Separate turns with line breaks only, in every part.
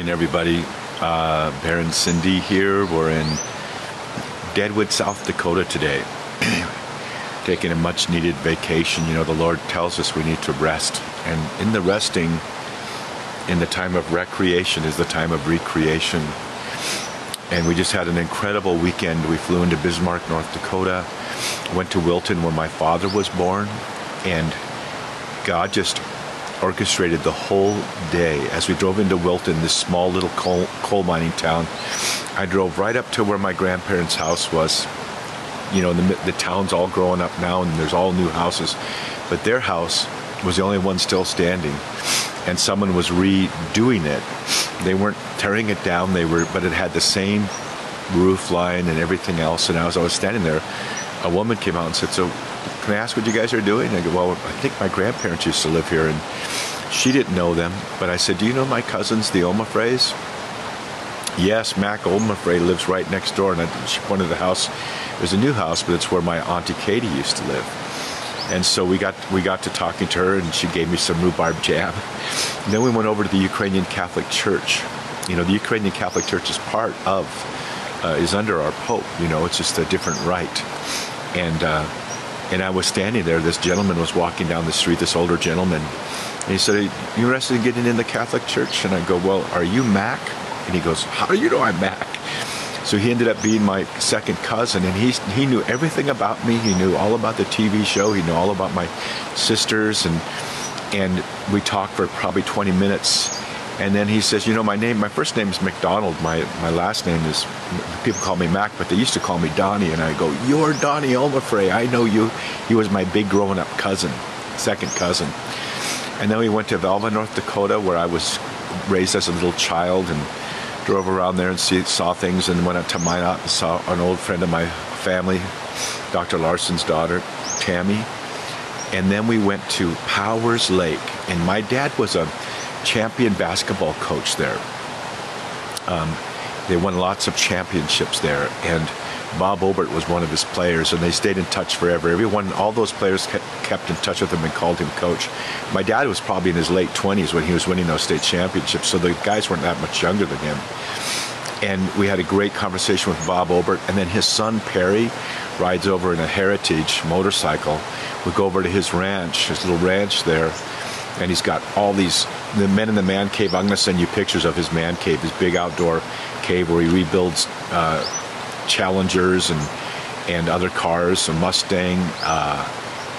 And everybody, uh, Bear and Cindy here. We're in Deadwood, South Dakota today. Taking a much needed vacation. You know, the Lord tells us we need to rest. And in the resting, in the time of recreation, is the time of recreation. And we just had an incredible weekend. We flew into Bismarck, North Dakota, went to Wilton where my father was born, and God just orchestrated the whole day. As we drove into Wilton, this small little coal, coal mining town, I drove right up to where my grandparents' house was. You know, the, the town's all growing up now and there's all new houses, but their house was the only one still standing and someone was redoing it. They weren't tearing it down, they were but it had the same roof line and everything else. And as I was standing there, a woman came out and said, So can I ask what you guys are doing? I go, Well, I think my grandparents used to live here and she didn't know them, but I said, Do you know my cousins, the Omafrays? Yes, Mac Omafray lives right next door, and I, she pointed the house. There's a new house, but it's where my auntie Katie used to live. And so we got we got to talking to her, and she gave me some rhubarb jam. And then we went over to the Ukrainian Catholic Church. You know, the Ukrainian Catholic Church is part of uh, is under our Pope. You know, it's just a different rite. And uh, and I was standing there. This gentleman was walking down the street. This older gentleman, and he said, "Are you interested in getting in the Catholic Church?" And I go, "Well, are you Mac?" And he goes, "How do you know I'm Mac?" So he ended up being my second cousin, and he he knew everything about me. He knew all about the TV show. He knew all about my sisters, and and we talked for probably 20 minutes. And then he says, "You know, my name, my first name is McDonald. My my last name is people call me Mac, but they used to call me Donnie." And I go, "You're Donnie Omafray. I know you. He was my big growing up cousin, second cousin." And then we went to Velva, North Dakota, where I was raised as a little child, and drove around there and see, saw things and went up to Minot and saw an old friend of my family, Dr. Larson's daughter, Tammy. And then we went to Powers Lake. And my dad was a champion basketball coach there. Um, they won lots of championships there. And Bob Obert was one of his players, and they stayed in touch forever. Everyone, all those players kept in touch with him and called him coach. My dad was probably in his late 20s when he was winning those state championships, so the guys weren't that much younger than him. And we had a great conversation with Bob Obert, and then his son Perry rides over in a Heritage motorcycle. We go over to his ranch, his little ranch there, and he's got all these the men in the man cave. I'm going to send you pictures of his man cave, his big outdoor cave where he rebuilds. Uh, Challengers and and other cars, a Mustang, uh,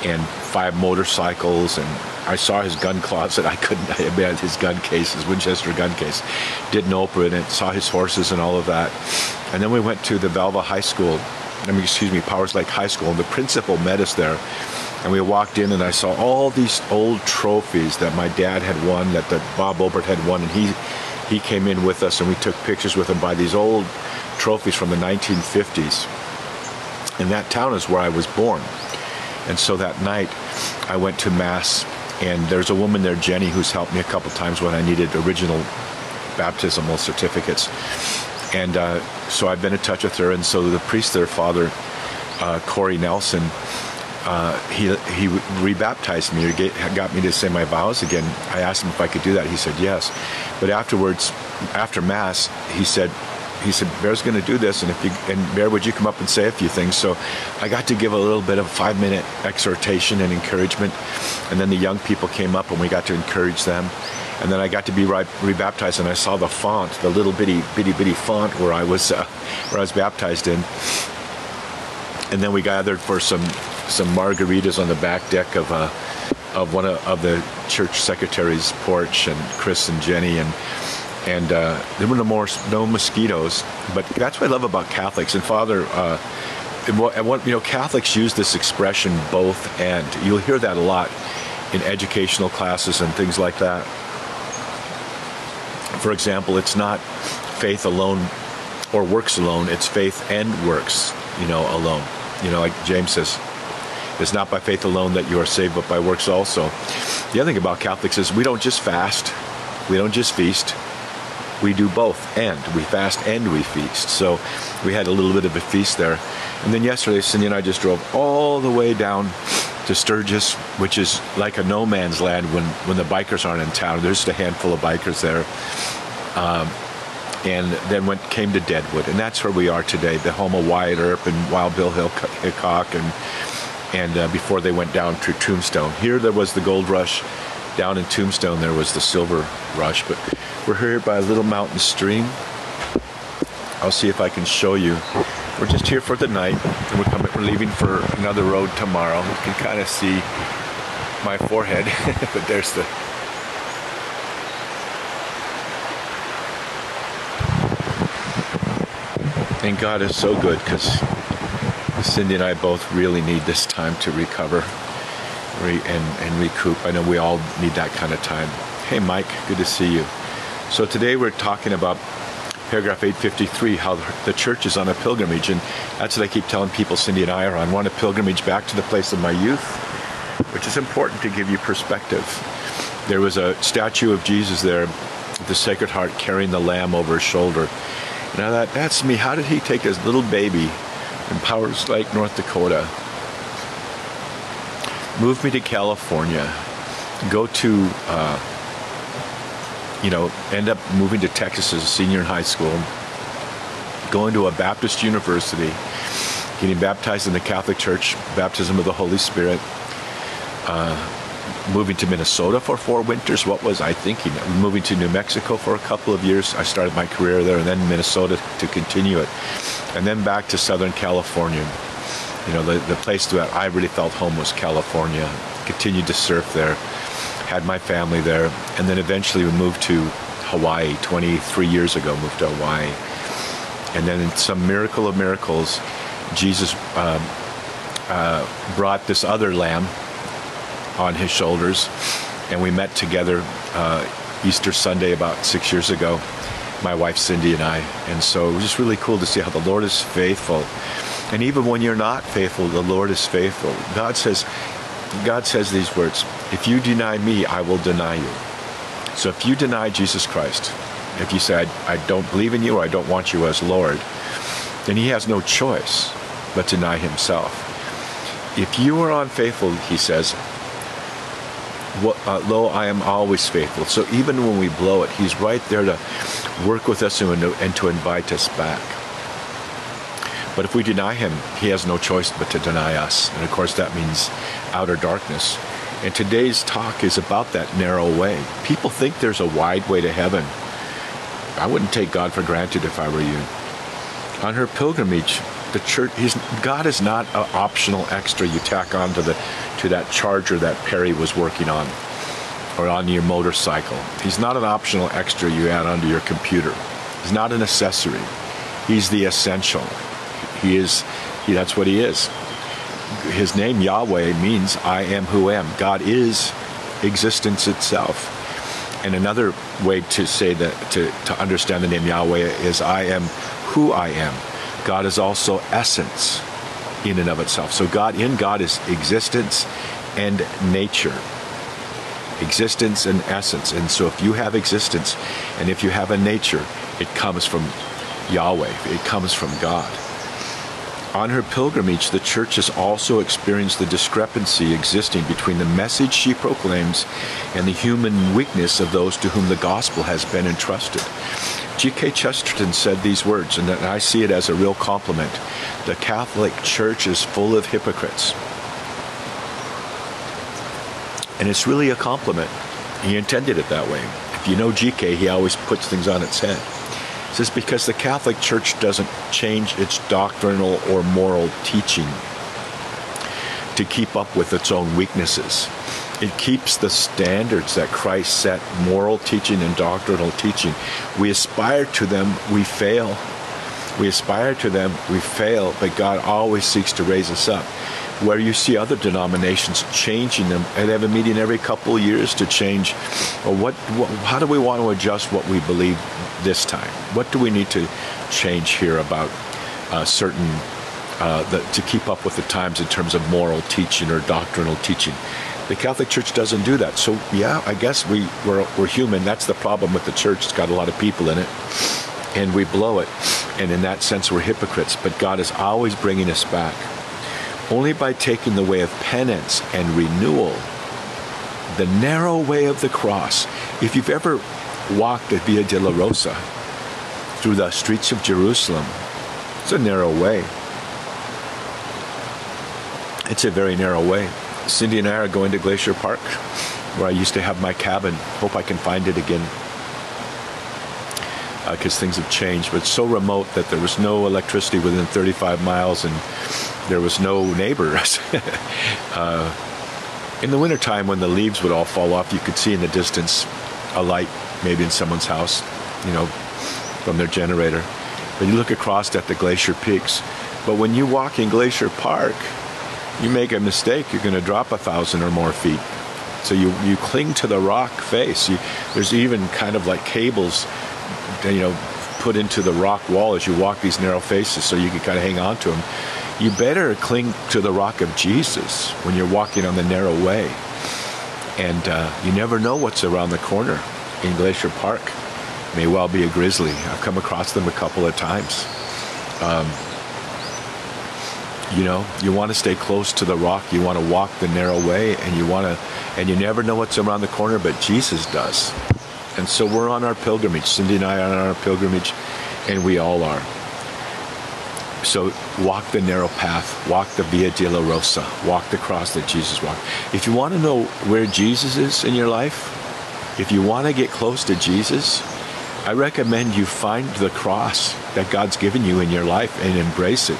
and five motorcycles. And I saw his gun closet. I couldn't. I had his gun case, his Winchester gun case. Didn't open it. Saw his horses and all of that. And then we went to the Velva High School. I mean, excuse me, Powers Lake High School. And the principal met us there. And we walked in, and I saw all these old trophies that my dad had won, that the Bob Obert had won, and he he came in with us, and we took pictures with him by these old trophies from the 1950s. And that town is where I was born. And so that night, I went to Mass, and there's a woman there, Jenny, who's helped me a couple times when I needed original baptismal certificates. And uh, so I've been in touch with her, and so the priest there, Father uh, Corey Nelson, uh, he he rebaptized me or get, got me to say my vows again. I asked him if I could do that. He said yes. But afterwards, after Mass, he said, he said, Bear's going to do this, and if you and Bear, would you come up and say a few things? So I got to give a little bit of five minute exhortation and encouragement, and then the young people came up and we got to encourage them, and then I got to be re- rebaptized, and I saw the font, the little bitty bitty bitty font where I was uh, where I was baptized in, and then we gathered for some some margaritas on the back deck of uh, of one of, of the church secretary's porch, and Chris and Jenny and and uh, there were no more no mosquitoes. But that's what I love about Catholics. And Father, uh, what you know, Catholics use this expression both and. You'll hear that a lot in educational classes and things like that. For example, it's not faith alone or works alone. It's faith and works, you know, alone. You know, like James says, it's not by faith alone that you are saved, but by works also. The other thing about Catholics is we don't just fast, we don't just feast, we do both and we fast and we feast. So we had a little bit of a feast there. And then yesterday cindy and i just drove all the way down to sturgis which is like a no man's land when when the bikers aren't in town. There's just a handful of bikers there. Um, and then went came to Deadwood, and that's where we are today, the home of Wyatt Earp and Wild Bill Hickok, and and uh, before they went down to Tombstone. Here there was the gold rush, down in Tombstone there was the silver rush, but we're here by a little mountain stream. I'll see if I can show you. We're just here for the night, and we're coming. We're leaving for another road tomorrow. You can kind of see my forehead, but there's the And God is so good because Cindy and I both really need this time to recover re- and, and recoup. I know we all need that kind of time. Hey, Mike, good to see you. So today we're talking about paragraph 853, how the church is on a pilgrimage. And that's what I keep telling people Cindy and I are on. We're on a pilgrimage back to the place of my youth, which is important to give you perspective. There was a statue of Jesus there, the Sacred Heart carrying the lamb over his shoulder. And I thought, that's me. How did he take his little baby in Powers Lake, North Dakota, move me to California, go to, uh, you know, end up moving to Texas as a senior in high school, going to a Baptist university, getting baptized in the Catholic Church, baptism of the Holy Spirit, uh, moving to Minnesota for four winters. What was I thinking? Moving to New Mexico for a couple of years. I started my career there, and then Minnesota to continue it, and then back to Southern California. You know, the, the place that I really felt home was California. Continued to surf there, had my family there, and then eventually we moved to Hawaii 23 years ago, moved to Hawaii. And then in some miracle of miracles, Jesus um, uh, brought this other lamb on his shoulders. And we met together uh, Easter Sunday about six years ago, my wife Cindy and I. And so it was just really cool to see how the Lord is faithful. And even when you're not faithful, the Lord is faithful. God says, God says these words, if you deny me, I will deny you. So if you deny Jesus Christ, if you say, I, I don't believe in you or I don't want you as Lord, then he has no choice but deny himself. If you are unfaithful, he says, uh, lo, I am always faithful. So even when we blow it, He's right there to work with us and, to invite us back. But if we deny Him, He has no choice but to deny us. And of course, that means outer darkness. And today's talk is about that narrow way. People think there's a wide way to heaven. I wouldn't take God for granted if I were you. On her pilgrimage, the church, God is not an optional extra you tack on to the to that charger that Perry was working on or on your motorcycle. He's not an optional extra you add onto your computer. He's not an accessory. He's the essential. He is, he, that's what he is. His name, Yahweh, means I am who am. God is existence itself. And another way to say that, to, to understand the name Yahweh is I am who I am. God is also essence in and of itself. So God in God is existence and nature. Existence and essence. And so if you have existence and if you have a nature, it comes from Yahweh. It comes from God. On her pilgrimage, the church has also experienced the discrepancy existing between the message she proclaims and the human weakness of those to whom the gospel has been entrusted. G.K. Chesterton said these words, and I see it as a real compliment. The Catholic Church is full of hypocrites. And it's really a compliment. He intended it that way. If you know GK, he always puts things on its head. It says because the Catholic Church doesn't change its doctrinal or moral teaching to keep up with its own weaknesses. It keeps the standards that Christ set, moral teaching and doctrinal teaching. We aspire to them, we fail. We aspire to them, we fail, but God always seeks to raise us up. Where you see other denominations changing them, and have a meeting every couple of years to change. Well, what, what, how do we want to adjust what we believe this time? What do we need to change here about uh, certain uh, the, to keep up with the times in terms of moral teaching or doctrinal teaching? The Catholic Church doesn't do that. So yeah, I guess we we're, we're human. That's the problem with the church. It's got a lot of people in it, and we blow it. And in that sense, we're hypocrites. But God is always bringing us back. Only by taking the way of penance and renewal, the narrow way of the cross. If you've ever walked the Via Dolorosa through the streets of Jerusalem. It's a narrow way. It's a very narrow way. Cindy and I are going to Glacier Park, where I used to have my cabin. Hope I can find it again because uh, things have changed. But it's so remote that there was no electricity within 35 miles and there was no neighbors. uh, in the wintertime, when the leaves would all fall off, you could see in the distance a light, maybe in someone's house, you know, from their generator. But you look across at the glacier peaks. But when you walk in Glacier Park, you make a mistake, you're going to drop a thousand or more feet. So you, you cling to the rock face. You, there's even kind of like cables, you know, put into the rock wall as you walk these narrow faces so you can kind of hang on to them. You better cling to the rock of Jesus when you're walking on the narrow way. And uh, you never know what's around the corner in Glacier Park. May well be a grizzly. I've come across them a couple of times. Um, you know, you want to stay close to the rock. You want to walk the narrow way, and you want to, and you never know what's around the corner, but Jesus does. And so we're on our pilgrimage. Cindy and I are on our pilgrimage, and we all are. So walk the narrow path, walk the Via Dolorosa, walk the cross that Jesus walked. If you want to know where Jesus is in your life, if you want to get close to Jesus, I recommend you find the cross that God's given you in your life and embrace it.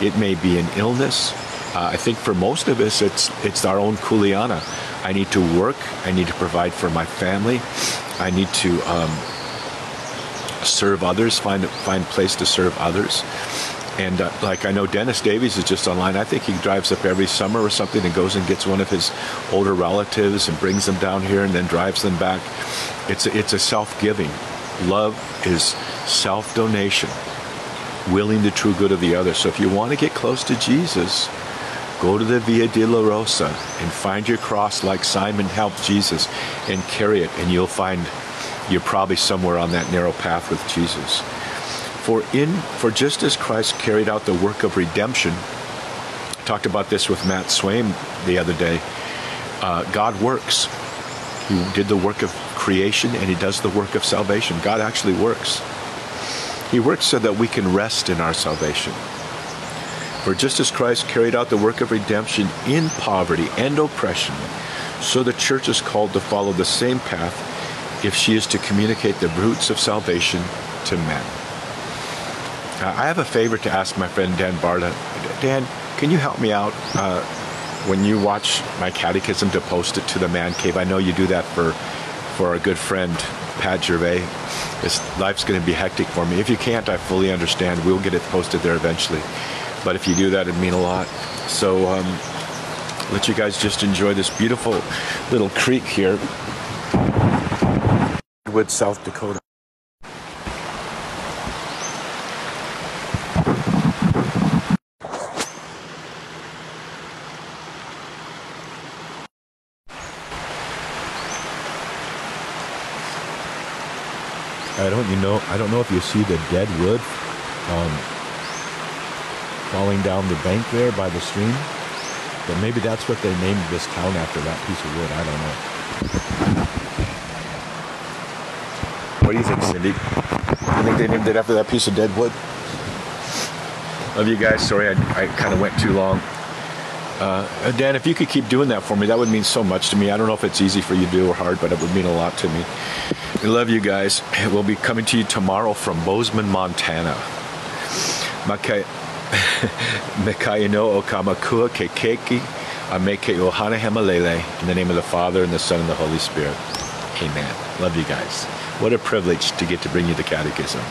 It may be an illness. Uh, I think for most of us, it's it's our own kuleana. I need to work. I need to provide for my family. I need to um, serve others. Find find place to serve others. And uh, like I know Dennis Davies is just online. I think he drives up every summer or something and goes and gets one of his older relatives and brings them down here and then drives them back. It's a, it's a self-giving. Love is self-donation willing the true good of the other. So if you want to get close to Jesus, go to the Via Dolorosa and find your cross like Simon helped Jesus and carry it, and you'll find you're probably somewhere on that narrow path with Jesus. For in for just as Christ carried out the work of redemption, talked about this with Matt Swaim the other day. Uh, God works. He did the work of creation and he does the work of salvation. God actually works. He works so that we can rest in our salvation. For just as Christ carried out the work of redemption in poverty and oppression, so the church is called to follow the same path if she is to communicate the roots of salvation to men. I have a favor to ask my friend Dan Barta. Dan, can you help me out uh, when you watch my catechism to post it to the man cave? I know you do that for for our good friend Pat Gervais. This life's going to be hectic for me. If you can't, I fully understand. We'll get it posted there eventually. But if you do that, it'd mean a lot. So um, let you guys just enjoy this beautiful little creek here, Wood, South Dakota. I don't you know I don't know if you see the dead wood um, falling down the bank there by the stream, but maybe that's what they named this town after that piece of wood. I don't know. What do you think, Cindy? I think they named it after that piece of dead wood? Love you guys. Sorry, I, I kind of went too long. Uh, Dan, if you could keep doing that for me, that would mean so much to me. I don't know if it's easy for you to do or hard, but it would mean a lot to me. I love you guys. We'll be coming to you tomorrow from Bozeman, Montana. Makai no Okamakua Kekeki Ameke Ohana Hemalele in the name of the Father and the Son and the Holy Spirit. Amen. Love you guys. What a privilege to get to bring you the catechism.